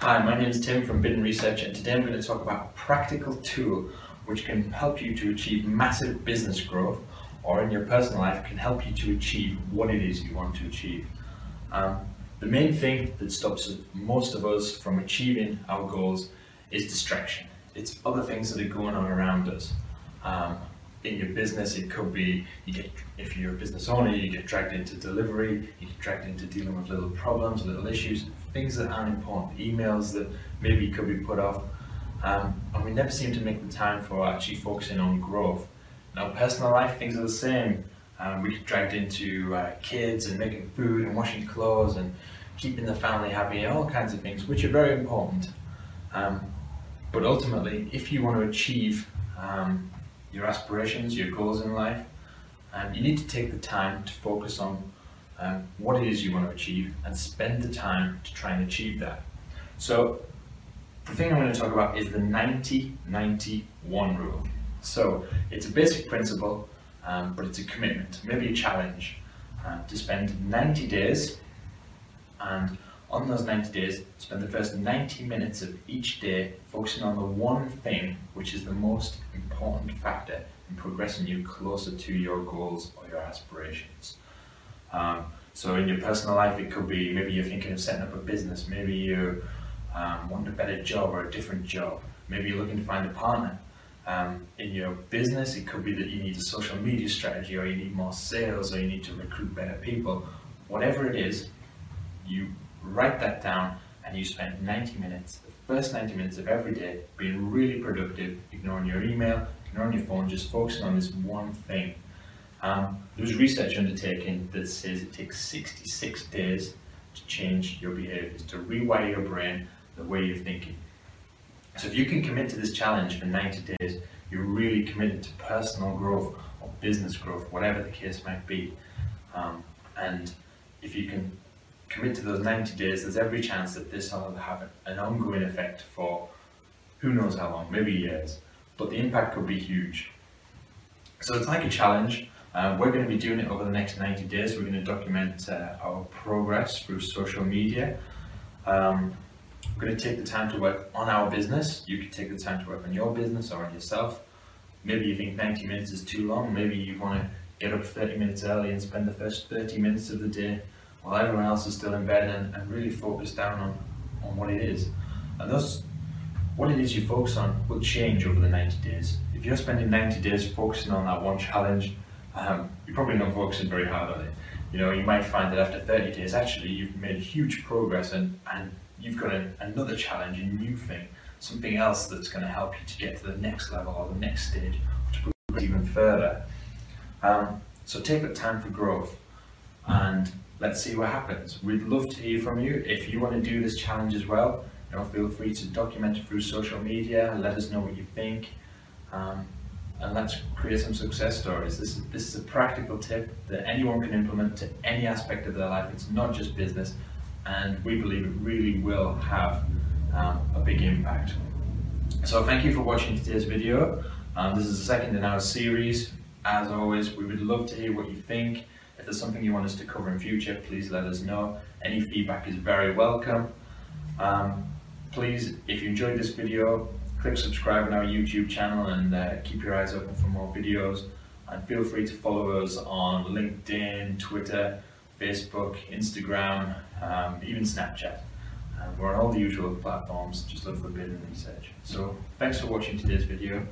Hi, my name is Tim from Bidden Research and today I'm going to talk about a practical tool which can help you to achieve massive business growth or in your personal life can help you to achieve what it is you want to achieve. Um, the main thing that stops most of us from achieving our goals is distraction. It's other things that are going on around us. Um, in your business, it could be you get if you're a business owner, you get dragged into delivery, you get dragged into dealing with little problems, little issues, things that aren't important, emails that maybe could be put off, um, and we never seem to make the time for actually focusing on growth. Now, personal life, things are the same. Um, we get dragged into uh, kids and making food and washing clothes and keeping the family happy and all kinds of things, which are very important. Um, but ultimately, if you want to achieve um, your aspirations, your goals in life, um, you need to take the time to focus on um, what it is you want to achieve and spend the time to try and achieve that. So the thing I'm going to talk about is the 90-91 rule. So it's a basic principle, um, but it's a commitment, maybe a challenge, uh, to spend 90 days and on those 90 days, spend the first 90 minutes of each day focusing on the one thing which is the most important factor in progressing you closer to your goals or your aspirations. Um, so in your personal life, it could be maybe you're thinking of setting up a business, maybe you um, want a better job or a different job, maybe you're looking to find a partner. Um, in your business, it could be that you need a social media strategy or you need more sales or you need to recruit better people. Whatever it is, you write that down and you spend 90 minutes, the first 90 minutes of every day, being really productive, ignoring your email, ignoring your phone, just focusing on this one thing. Um, there was research undertaken that says it takes 66 days to change your behaviors, to rewire your brain the way you're thinking. So if you can commit to this challenge for 90 days, you're really committed to personal growth or business growth, whatever the case might be. Um, and if you can commit to those 90 days, there's every chance that this will have an ongoing effect for who knows how long, maybe years, but the impact could be huge. So it's like a challenge. Uh, we're going to be doing it over the next 90 days. We're going to document uh, our progress through social media. Um, we're going to take the time to work on our business. You can take the time to work on your business or on yourself. Maybe you think 90 minutes is too long. Maybe you want to get up 30 minutes early and spend the first 30 minutes of the day while everyone else is still in bed and, and really focus down on, on what it is. And thus, what it is you focus on will change over the 90 days. If you're spending 90 days focusing on that one challenge, um, you're probably not focusing very hard on it. You know, you might find that after 30 days, actually, you've made huge progress and, and you've got a, another challenge, a new thing, something else that's going to help you to get to the next level or the next stage, to progress even further. Um, so take that time for growth and let's see what happens. We'd love to hear from you. If you want to do this challenge as well, you know, feel free to document it through social media, let us know what you think, um, and let's create some success stories. This is, this is a practical tip that anyone can implement to any aspect of their life. It's not just business, and we believe it really will have um, a big impact. So thank you for watching today's video. Um, this is the second in our series. As always, we would love to hear what you think. If there's something you want us to cover in future, please let us know. Any feedback is very welcome. Um, please, if you enjoyed this video, click subscribe on our YouTube channel and uh, keep your eyes open for more videos. And feel free to follow us on LinkedIn, Twitter, Facebook, Instagram, um, even Snapchat. Um, we're on all the usual platforms, just look for Bidden Research. So thanks for watching today's video.